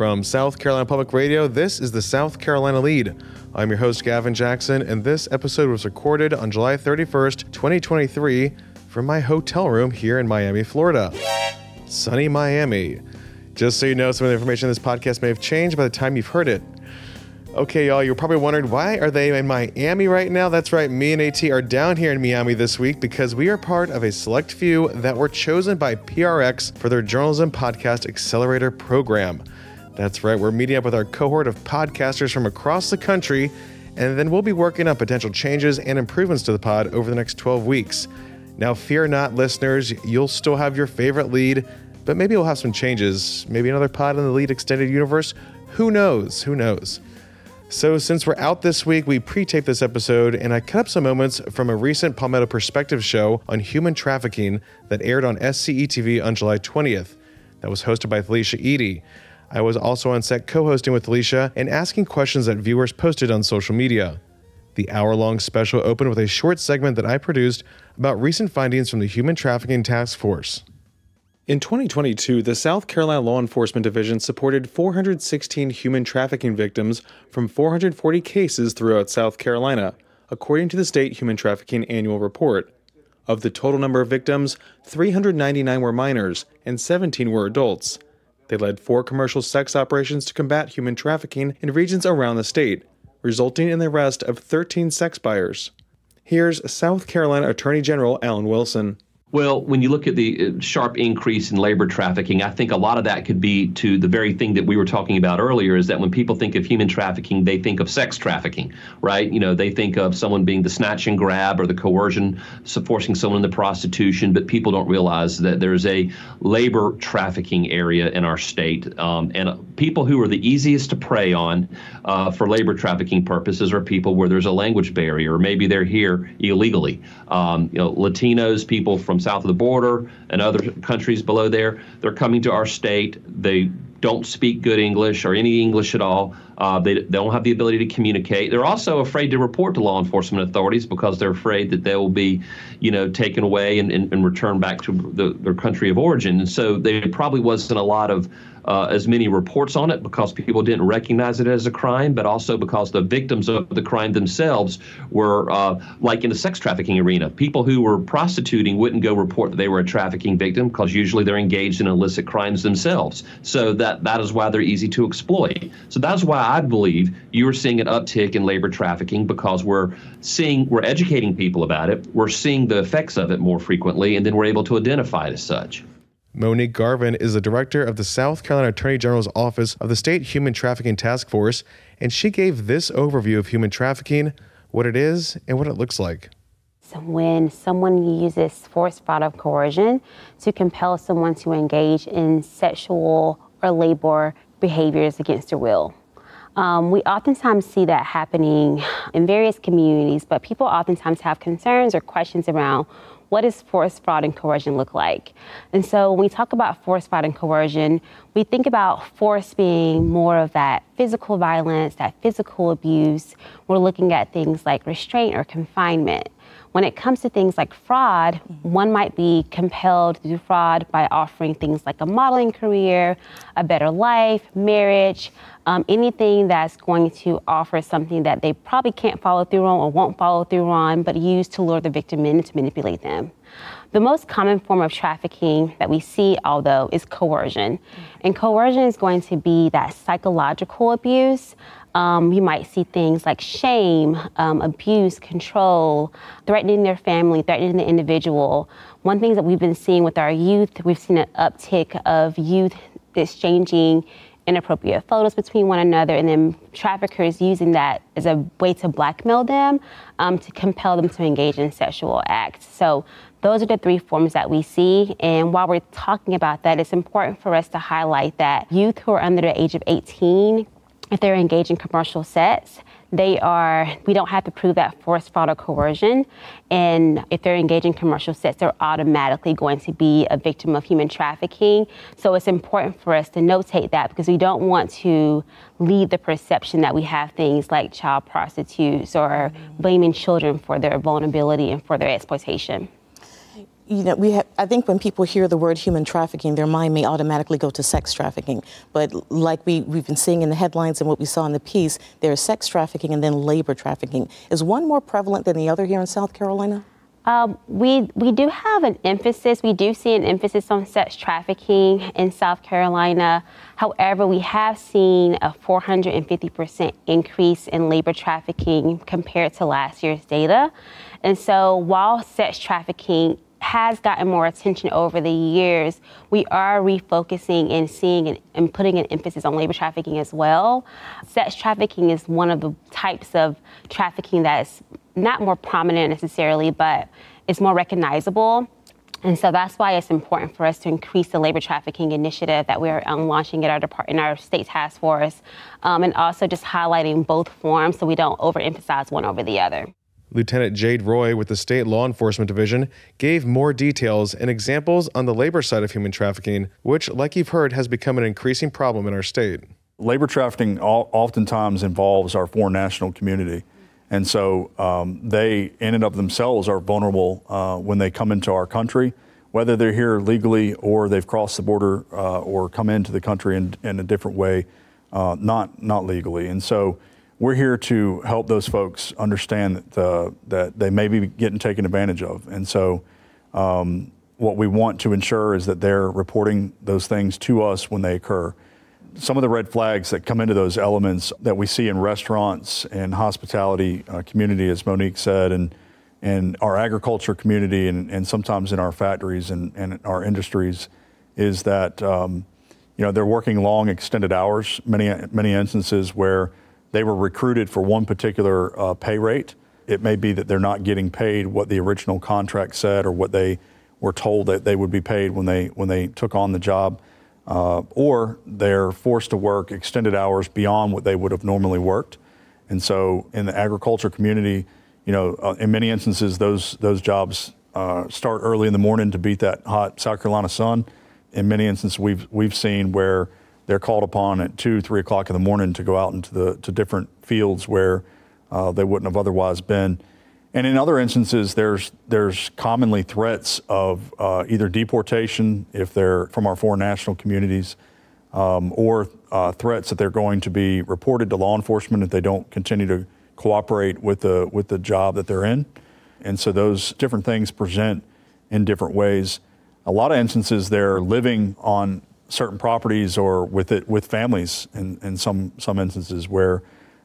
From South Carolina Public Radio, this is the South Carolina Lead. I'm your host, Gavin Jackson, and this episode was recorded on July 31st, 2023, from my hotel room here in Miami, Florida. Sunny Miami. Just so you know, some of the information in this podcast may have changed by the time you've heard it. Okay, y'all, you're probably wondering why are they in Miami right now? That's right, me and AT are down here in Miami this week because we are part of a select few that were chosen by PRX for their Journalism Podcast Accelerator program. That's right, we're meeting up with our cohort of podcasters from across the country, and then we'll be working on potential changes and improvements to the pod over the next 12 weeks. Now, fear not, listeners, you'll still have your favorite lead, but maybe we'll have some changes. Maybe another pod in the lead extended universe. Who knows? Who knows? So, since we're out this week, we pre taped this episode, and I cut up some moments from a recent Palmetto Perspective show on human trafficking that aired on SCE TV on July 20th. That was hosted by Felicia Edie. I was also on set co hosting with Felicia and asking questions that viewers posted on social media. The hour long special opened with a short segment that I produced about recent findings from the Human Trafficking Task Force. In 2022, the South Carolina Law Enforcement Division supported 416 human trafficking victims from 440 cases throughout South Carolina, according to the State Human Trafficking Annual Report. Of the total number of victims, 399 were minors and 17 were adults. They led four commercial sex operations to combat human trafficking in regions around the state, resulting in the arrest of 13 sex buyers. Here's South Carolina Attorney General Alan Wilson. Well, when you look at the uh, sharp increase in labor trafficking, I think a lot of that could be to the very thing that we were talking about earlier is that when people think of human trafficking, they think of sex trafficking, right? You know, they think of someone being the snatch and grab or the coercion, forcing someone into prostitution, but people don't realize that there's a labor trafficking area in our state. Um, and people who are the easiest to prey on uh, for labor trafficking purposes are people where there's a language barrier, or maybe they're here illegally. Um, you know, Latinos, people from south of the border and other countries below there. They're coming to our state. They don't speak good English or any English at all. Uh, they, they don't have the ability to communicate. They're also afraid to report to law enforcement authorities because they're afraid that they will be, you know, taken away and, and, and returned back to the, their country of origin. And so there probably wasn't a lot of uh, as many reports on it because people didn't recognize it as a crime, but also because the victims of the crime themselves were uh, like in the sex trafficking arena. People who were prostituting wouldn't go report that they were a trafficking victim because usually they're engaged in illicit crimes themselves. So that that is why they're easy to exploit. So that's why I believe you are seeing an uptick in labor trafficking because we're seeing we're educating people about it, we're seeing the effects of it more frequently, and then we're able to identify it as such. Monique Garvin is the director of the South Carolina Attorney General's Office of the State Human Trafficking Task Force, and she gave this overview of human trafficking, what it is, and what it looks like. So when someone uses force, fraud, or coercion to compel someone to engage in sexual or labor behaviors against their will. Um, we oftentimes see that happening in various communities, but people oftentimes have concerns or questions around what does force, fraud, and coercion look like? And so when we talk about force, fraud, and coercion, we think about force being more of that physical violence, that physical abuse. We're looking at things like restraint or confinement. When it comes to things like fraud, one might be compelled to do fraud by offering things like a modeling career, a better life, marriage, um, anything that's going to offer something that they probably can't follow through on or won't follow through on, but use to lure the victim in to manipulate them. The most common form of trafficking that we see, although, is coercion. And coercion is going to be that psychological abuse um, you might see things like shame, um, abuse, control, threatening their family, threatening the individual. One thing that we've been seeing with our youth, we've seen an uptick of youth exchanging inappropriate photos between one another, and then traffickers using that as a way to blackmail them um, to compel them to engage in sexual acts. So those are the three forms that we see. And while we're talking about that, it's important for us to highlight that youth who are under the age of 18 if they're engaged in commercial sex, they are, we don't have to prove that force, fraud, or coercion. And if they're engaged in commercial sex, they're automatically going to be a victim of human trafficking. So it's important for us to notate that because we don't want to lead the perception that we have things like child prostitutes or blaming children for their vulnerability and for their exploitation. You know, we have, I think when people hear the word human trafficking, their mind may automatically go to sex trafficking. But like we, we've been seeing in the headlines and what we saw in the piece, there's sex trafficking and then labor trafficking. Is one more prevalent than the other here in South Carolina? Um, we we do have an emphasis. We do see an emphasis on sex trafficking in South Carolina. However, we have seen a 450% increase in labor trafficking compared to last year's data. And so, while sex trafficking has gotten more attention over the years, we are refocusing and seeing and, and, putting an emphasis on labor trafficking as well. Sex trafficking is one of the types of trafficking that is not more prominent necessarily, but it's more recognizable. And so that's why it's important for us to increase the labor trafficking initiative that we're um, launching at our department, in our state task force, um, and also just highlighting both forms so we don't overemphasize one over the other. Lieutenant Jade Roy with the State Law Enforcement Division gave more details and examples on the labor side of human trafficking, which, like you've heard, has become an increasing problem in our state. Labor trafficking oftentimes involves our foreign national community. And so um, they, in and of themselves, are vulnerable uh, when they come into our country, whether they're here legally or they've crossed the border uh, or come into the country in, in a different way, uh, not, not legally. And so we're here to help those folks understand that, uh, that they may be getting taken advantage of. And so, um, what we want to ensure is that they're reporting those things to us when they occur. Some of the red flags that come into those elements that we see in restaurants and hospitality uh, community, as Monique said, and and our agriculture community, and, and sometimes in our factories and, and our industries, is that um, you know they're working long, extended hours. Many many instances where they were recruited for one particular uh, pay rate. It may be that they're not getting paid what the original contract said or what they were told that they would be paid when they when they took on the job, uh, or they're forced to work extended hours beyond what they would have normally worked. And so, in the agriculture community, you know, uh, in many instances, those those jobs uh, start early in the morning to beat that hot South Carolina sun. In many instances, we've we've seen where they're called upon at two, three o'clock in the morning to go out into the to different fields where uh, they wouldn't have otherwise been. And in other instances, there's there's commonly threats of uh, either deportation if they're from our foreign national communities, um, or uh, threats that they're going to be reported to law enforcement if they don't continue to cooperate with the with the job that they're in. And so those different things present in different ways. A lot of instances they're living on certain properties or with it with families in, in some some instances where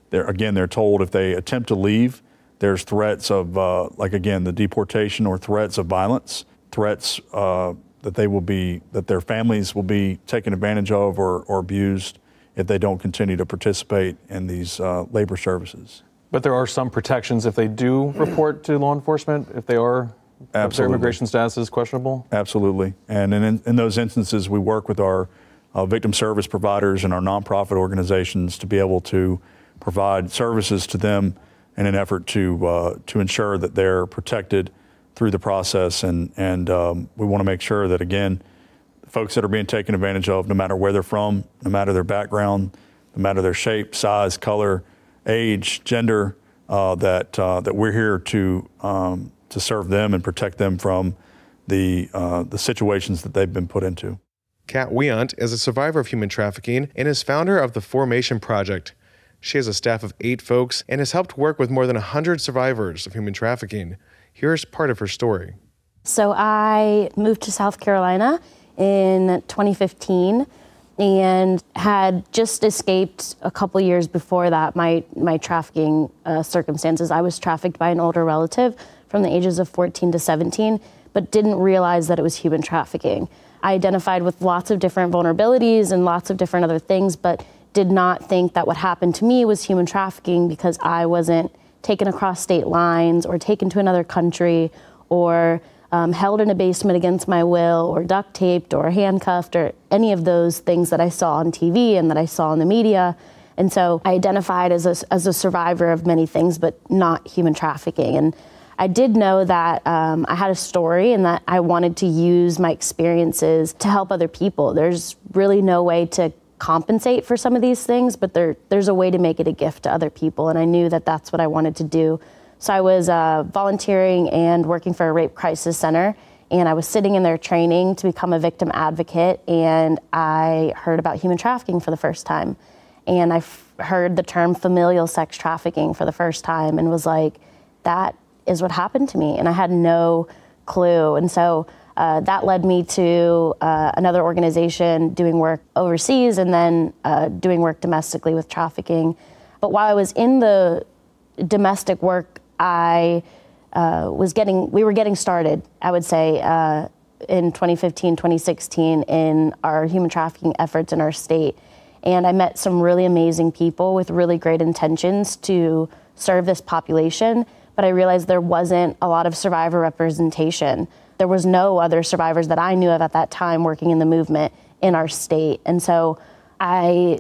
they're again they're told if they attempt to leave there's threats of uh, like again the deportation or threats of violence threats uh, that they will be that their families will be taken advantage of or, or abused if they don't continue to participate in these uh, labor services. But there are some protections if they do report to law enforcement if they are Absolutely. their immigration status is questionable? Absolutely. And in, in those instances, we work with our uh, victim service providers and our nonprofit organizations to be able to provide services to them in an effort to uh, to ensure that they're protected through the process. And and um, we want to make sure that again, folks that are being taken advantage of, no matter where they're from, no matter their background, no matter their shape, size, color, age, gender, uh, that uh, that we're here to um, to serve them and protect them from the, uh, the situations that they've been put into. Kat Wehunt is a survivor of human trafficking and is founder of the Formation Project. She has a staff of eight folks and has helped work with more than 100 survivors of human trafficking. Here's part of her story. So I moved to South Carolina in 2015 and had just escaped a couple years before that my my trafficking uh, circumstances. I was trafficked by an older relative from the ages of 14 to 17, but didn't realize that it was human trafficking. I identified with lots of different vulnerabilities and lots of different other things, but did not think that what happened to me was human trafficking because I wasn't taken across state lines or taken to another country or um, held in a basement against my will or duct taped or handcuffed or any of those things that I saw on TV and that I saw in the media. And so I identified as a, as a survivor of many things, but not human trafficking. And I did know that um, I had a story and that I wanted to use my experiences to help other people. There's really no way to compensate for some of these things, but there, there's a way to make it a gift to other people. And I knew that that's what I wanted to do. So I was uh, volunteering and working for a rape crisis center and I was sitting in their training to become a victim advocate, and I heard about human trafficking for the first time. And I f- heard the term familial sex trafficking for the first time and was like, that is what happened to me. And I had no clue. And so uh, that led me to uh, another organization doing work overseas and then uh, doing work domestically with trafficking. But while I was in the domestic work, I uh, was getting, we were getting started, I would say, uh, in 2015, 2016, in our human trafficking efforts in our state. And I met some really amazing people with really great intentions to serve this population. But I realized there wasn't a lot of survivor representation. There was no other survivors that I knew of at that time working in the movement in our state. And so I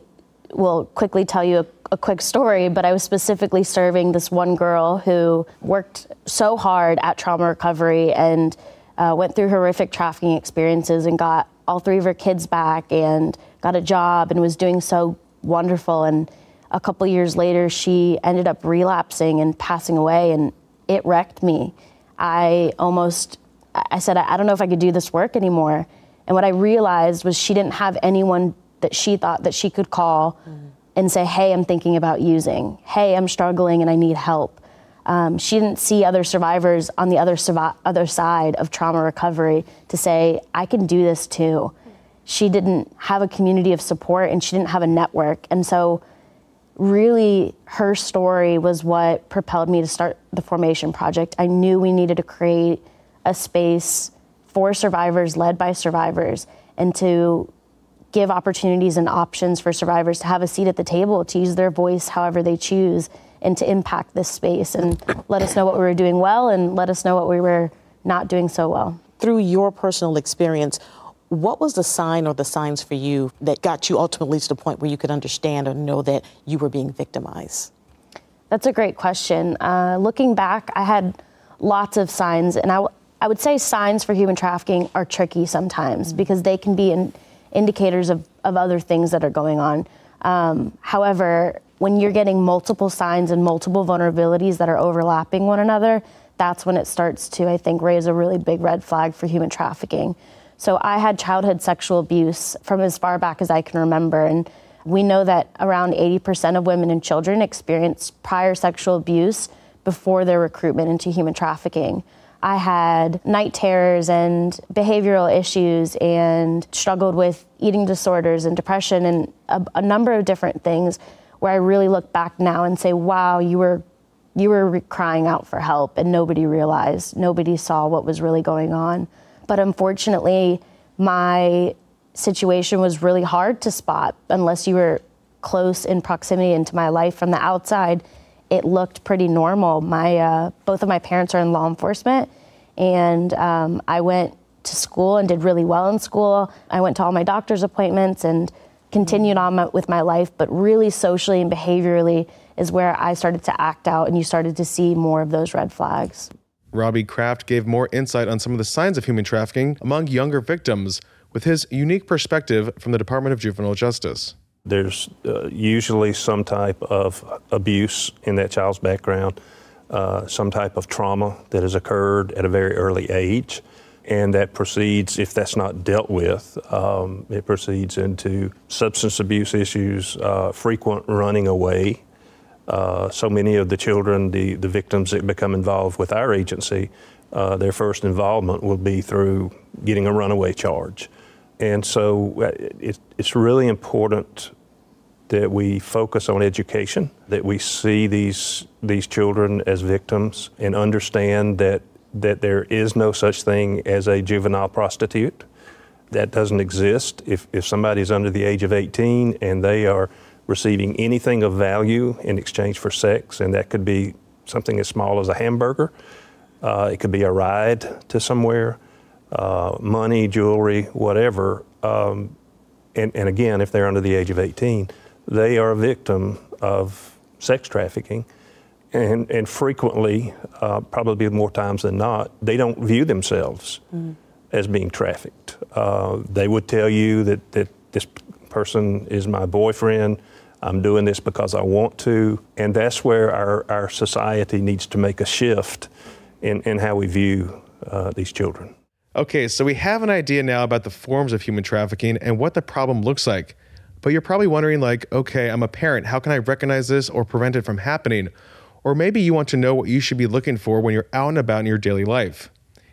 will quickly tell you a, a, quick story, but I was specifically serving this one girl who worked so hard at trauma recovery and uh, went through horrific trafficking experiences and got all three of her kids back and got a job and was doing so wonderful. And a couple years later, she ended up relapsing and passing away, and it wrecked me. I almost, I said, I don't know if I could do this work anymore. And what I realized was she didn't have anyone that she thought that she could call mm. and say, Hey, I'm thinking about using. Hey, I'm struggling and I need help. Um, she didn't see other survivors on the other, other side of trauma recovery to say, I can do this too. She didn't have a community of support and she didn't have a network. And so, really, her story was what propelled me to start the Formation Project. I knew we needed to create a space for survivors, led by survivors, and to give opportunities and options for survivors to have a seat at the table, to use their voice however they choose and to impact this space and let us know what we were doing well and let us know what we were not doing so well. Through your personal experience, what was the sign or the signs for you that got you ultimately to the point where you could understand or know that you were being victimized? That's a great question. Uh, looking back, I had lots of signs, and I, w- I would say signs for human trafficking are tricky sometimes mm-hmm. because they can be in, indicators of, of other things that are going on. Um, however, when you're getting multiple signs and multiple vulnerabilities that are overlapping one another, that's when it starts to, I think, raise a really big red flag for human trafficking. So I had childhood sexual abuse from as far back as I can remember. And we know that around 80% of women and children experience prior sexual abuse before their recruitment into human trafficking. I had night terrors and behavioral issues and struggled with eating disorders and depression and a, a number of different things where I really look back now and say, wow, you were you were crying out for help and nobody realized, nobody saw what was really going on. But unfortunately, my situation was really hard to spot unless you were close in proximity into my life from the outside. It looked pretty normal. My uh, both of my parents are in law enforcement, and um, I went to school and did really well in school. I went to all my doctor's appointments and continued on my, with my life, but really socially and behaviorally is where I started to act out and you started to see more of those red flags. Robbie Kraft gave more insight on some of the signs of human trafficking among younger victims with his unique perspective from the Department of Juvenile Justice. There's uh, usually some type of abuse in that child's background, uh, some type of trauma that has occurred at a very early age and that proceeds, if that's not dealt with, um, it proceeds into substance abuse issues, uh, frequent running away. Uh, so many of the children, the, the victims that become involved with our agency, uh, their first involvement will be through getting a runaway charge. And so uh, it, it's really important that we focus on education, that we see these, these children as victims and understand that that there is no such thing as a juvenile prostitute. That doesn't exist. If, if somebody's under the age of 18 and they are receiving anything of value in exchange for sex, and that could be something as small as a hamburger, uh, it could be a ride to somewhere, uh, money, jewelry, whatever. Um, and, and again, if they're under the age of 18, they are a victim of sex trafficking and, and frequently, uh, probably more times than not, they don't view themselves mm. as being trafficked. Uh, they would tell you that, that this person is my boyfriend. I'm doing this because I want to. And that's where our, our society needs to make a shift in, in how we view uh, these children. Okay, so we have an idea now about the forms of human trafficking and what the problem looks like. But you're probably wondering, like, okay, I'm a parent. How can I recognize this or prevent it from happening? Or maybe you want to know what you should be looking for when you're out and about in your daily life.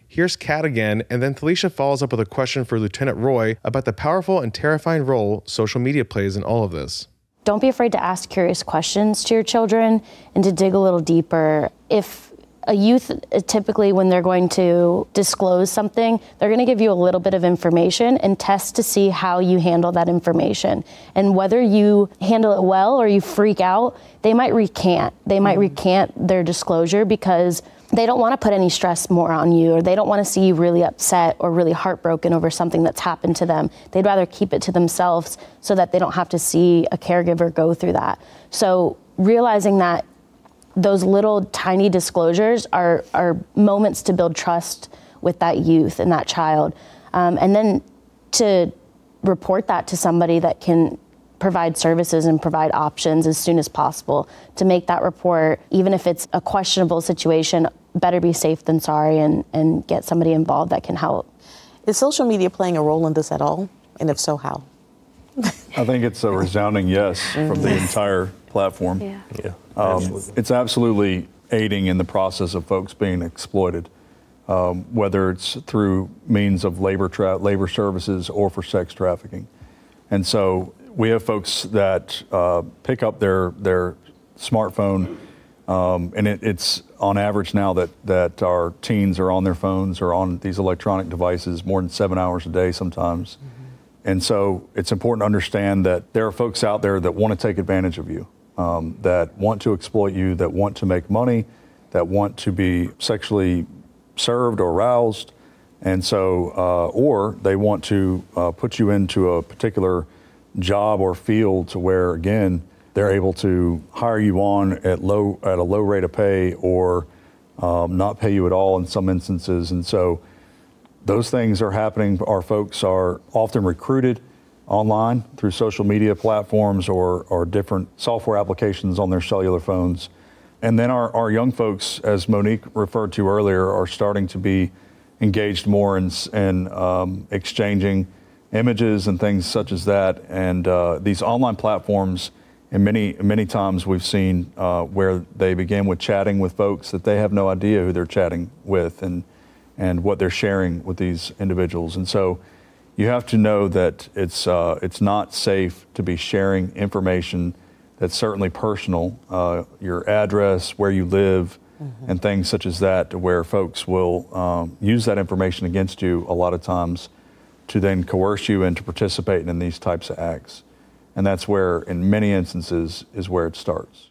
Here's Kat again, and then Felicia follows up with a question for Lieutenant Roy about the powerful and terrifying role social media plays in all of this. Don't be afraid to ask curious questions to your children and to dig a little deeper. If a youth uh, typically when they're going to disclose something they're going to give you a little bit of information and test to see how you handle that information and whether you handle it well or you freak out they might recant they might mm-hmm. recant their disclosure because they don't want to put any stress more on you or they don't want to see you really upset or really heartbroken over something that's happened to them they'd rather keep it to themselves so that they don't have to see a caregiver go through that so realizing that those little tiny disclosures are, are moments to build trust with that youth and that child. Um, and then to report that to somebody that can provide services and provide options as soon as possible to make that report, even if it's a questionable situation, better be safe than sorry and, and get somebody involved that can help. Is social media playing a role in this at all? And if so, how? I think it's a resounding yes from the entire platform. Yeah. yeah um, it's absolutely aiding in the process of folks being exploited, um, whether it's through means of labor tra- labor services or for sex trafficking. And so we have folks that uh, pick up their their smartphone, um, and it, it's on average now that that our teens are on their phones or on these electronic devices more than seven hours a day sometimes. Mm-hmm. And so it's important to understand that there are folks out there that want to take advantage of you um, that want to exploit you, that want to make money, that want to be sexually served or aroused. And so, uh, or they want to uh, put you into a particular job or field to where, again, they're able to hire you on at low at a low rate of pay or um, not pay you at all in some instances. And so, those things are happening. Our folks are often recruited online through social media platforms or, or different software applications on their cellular phones. And then our, our young folks, as Monique referred to earlier, are starting to be engaged more in, in um, exchanging images and things such as that. And uh, these online platforms, and many many times we've seen uh, where they begin with chatting with folks that they have no idea who they're chatting with and and what they're sharing with these individuals. And so you have to know that it's, uh, it's not safe to be sharing information that's certainly personal, uh, your address, where you live, mm-hmm. and things such as that, where folks will um, use that information against you a lot of times to then coerce you into participating in these types of acts. And that's where, in many instances, is where it starts.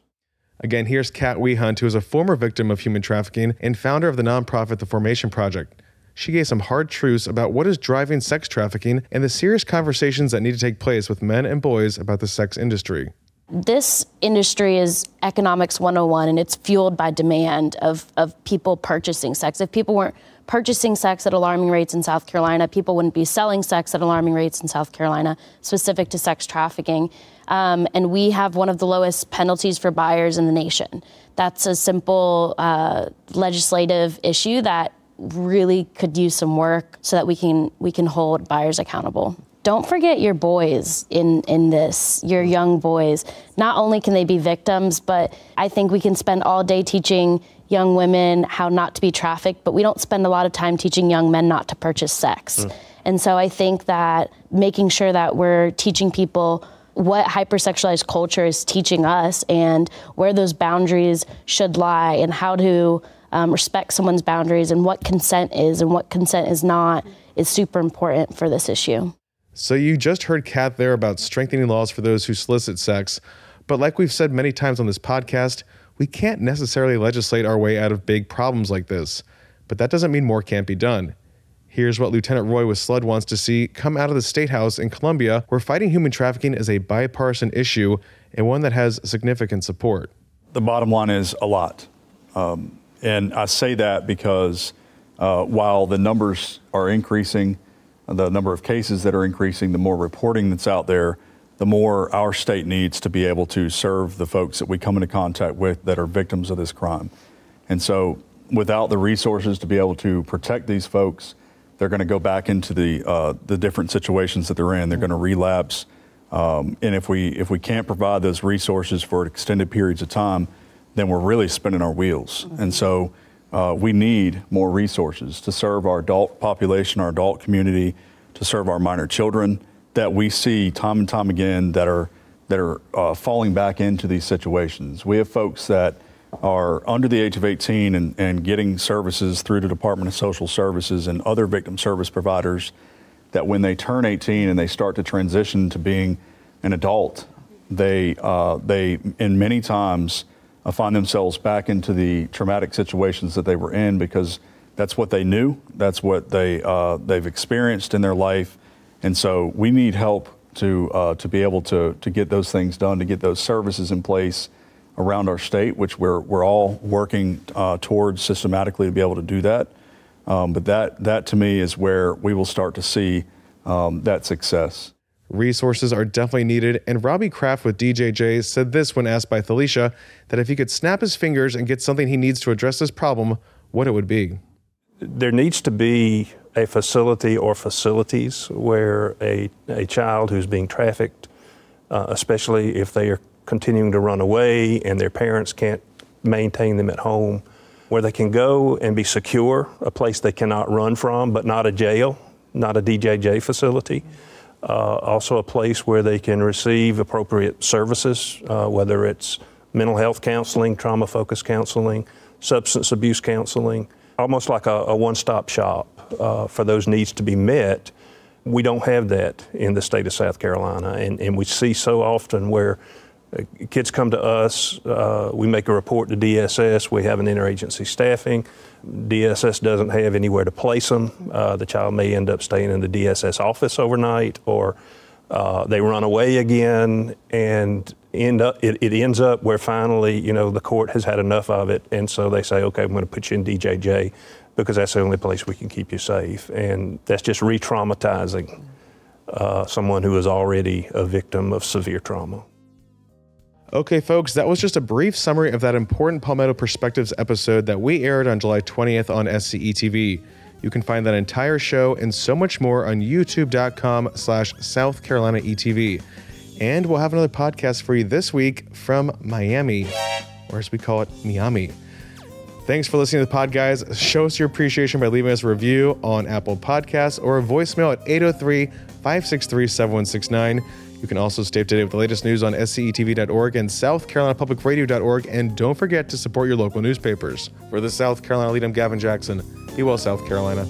Again, here's Kat Wehunt, who is a former victim of human trafficking and founder of the nonprofit The Formation Project she gave some hard truths about what is driving sex trafficking and the serious conversations that need to take place with men and boys about the sex industry. This industry is economics 101 and it's fueled by demand of, of people purchasing sex. If people weren't purchasing sex at alarming rates in South Carolina, people wouldn't be selling sex at alarming rates in South Carolina, specific to sex trafficking. Um, and we have one of the lowest penalties for buyers in the nation. That's a simple uh, legislative issue that really could use some work so that we can we can hold buyers accountable. Don't forget your boys in in this, your young boys. Not only can they be victims, but I think we can spend all day teaching young women how not to be trafficked, but we don't spend a lot of time teaching young men not to purchase sex. Mm. And so I think that making sure that we're teaching people what hypersexualized culture is teaching us and where those boundaries should lie and how to um, respect someone's boundaries and what consent is and what consent is not is super important for this issue. So you just heard Kat there about strengthening laws for those who solicit sex. But like we've said many times on this podcast, we can't necessarily legislate our way out of big problems like this. But that doesn't mean more can't be done. Here's what Lieutenant Roy with SLED wants to see come out of the State House in Columbia, where fighting human trafficking is a bipartisan issue and one that has significant support. The bottom line is a lot. Um, and I say that because uh, while the numbers are increasing, the number of cases that are increasing, the more reporting that's out there, the more our state needs to be able to serve the folks that we come into contact with that are victims of this crime. And so, without the resources to be able to protect these folks, they're going to go back into the uh, the different situations that they're in. They're going to relapse, um, and if we if we can't provide those resources for extended periods of time, then we're really spinning our wheels. And so uh, we need more resources to serve our adult population, our adult community, to serve our minor children that we see time and time again that are that are uh, falling back into these situations. We have folks that are under the age of 18 and, and getting services through the Department of Social Services and other victim service providers that when they turn 18 and they start to transition to being an adult, they, uh, they in many times uh, find themselves back into the traumatic situations that they were in because that's what they knew, that's what they, uh, they've experienced in their life. And so we need help to, uh, to be able to, to get those things done, to get those services in place around our state, which we're, we're all working uh, towards systematically to be able to do that. Um, but that, that to me is where we will start to see um, that success. Resources are definitely needed, and Robbie Kraft with DJJ said this when asked by Felicia that if he could snap his fingers and get something he needs to address this problem, what it would be. There needs to be a facility or facilities where a, a child who's being trafficked, uh, especially if they are continuing to run away and their parents can't maintain them at home, where they can go and be secure, a place they cannot run from, but not a jail, not a DJJ facility uh, also a place where they can receive appropriate services, uh, whether it's mental health counseling, trauma focused counseling, substance abuse counseling, almost like a, a one stop shop uh, for those needs to be met. We don't have that in the state of South Carolina, and, and we see so often where uh, kids come to us, uh, we make a report to DSS, we have an interagency staffing. DSS doesn't have anywhere to place them. Uh, the child may end up staying in the DSS office overnight, or uh, they run away again, and end up it, it, ends up where finally, you know, the court has had enough of it, and so they say, okay, I'm going to put you in DJJ because that's the only place we can keep you safe, and that's just re-traumatizing uh, someone who is already a victim of severe trauma. Okay, folks, that was just a brief summary of that important Palmetto Perspectives episode that we aired on July 20th on SCE TV. You can find that entire show and so much more on youtube.com slash South Carolina ETV. And we'll have another podcast for you this week from Miami, or as we call it, Miami. Thanks for listening to the pod, guys. Show us your appreciation by leaving us a review on Apple Podcasts or a voicemail at 803 563 7169. You can also stay up to date with the latest news on scetv.org and southcarolinapublicradio.org. And don't forget to support your local newspapers. For the South Carolina lead, I'm Gavin Jackson. Be well, South Carolina.